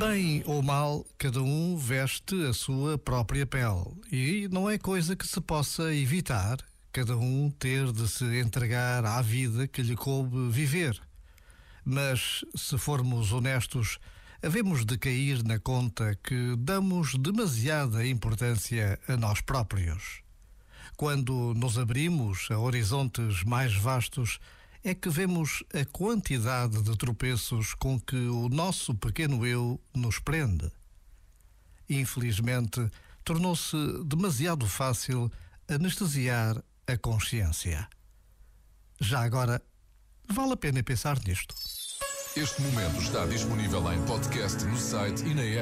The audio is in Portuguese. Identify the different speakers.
Speaker 1: Bem ou mal, cada um veste a sua própria pele e não é coisa que se possa evitar cada um ter de se entregar à vida que lhe coube viver. Mas, se formos honestos, havemos de cair na conta que damos demasiada importância a nós próprios. Quando nos abrimos a horizontes mais vastos, é que vemos a quantidade de tropeços com que o nosso pequeno eu nos prende. Infelizmente, tornou-se demasiado fácil anestesiar a consciência. Já agora, vale a pena pensar nisto.
Speaker 2: Este momento está disponível em podcast no site e na app.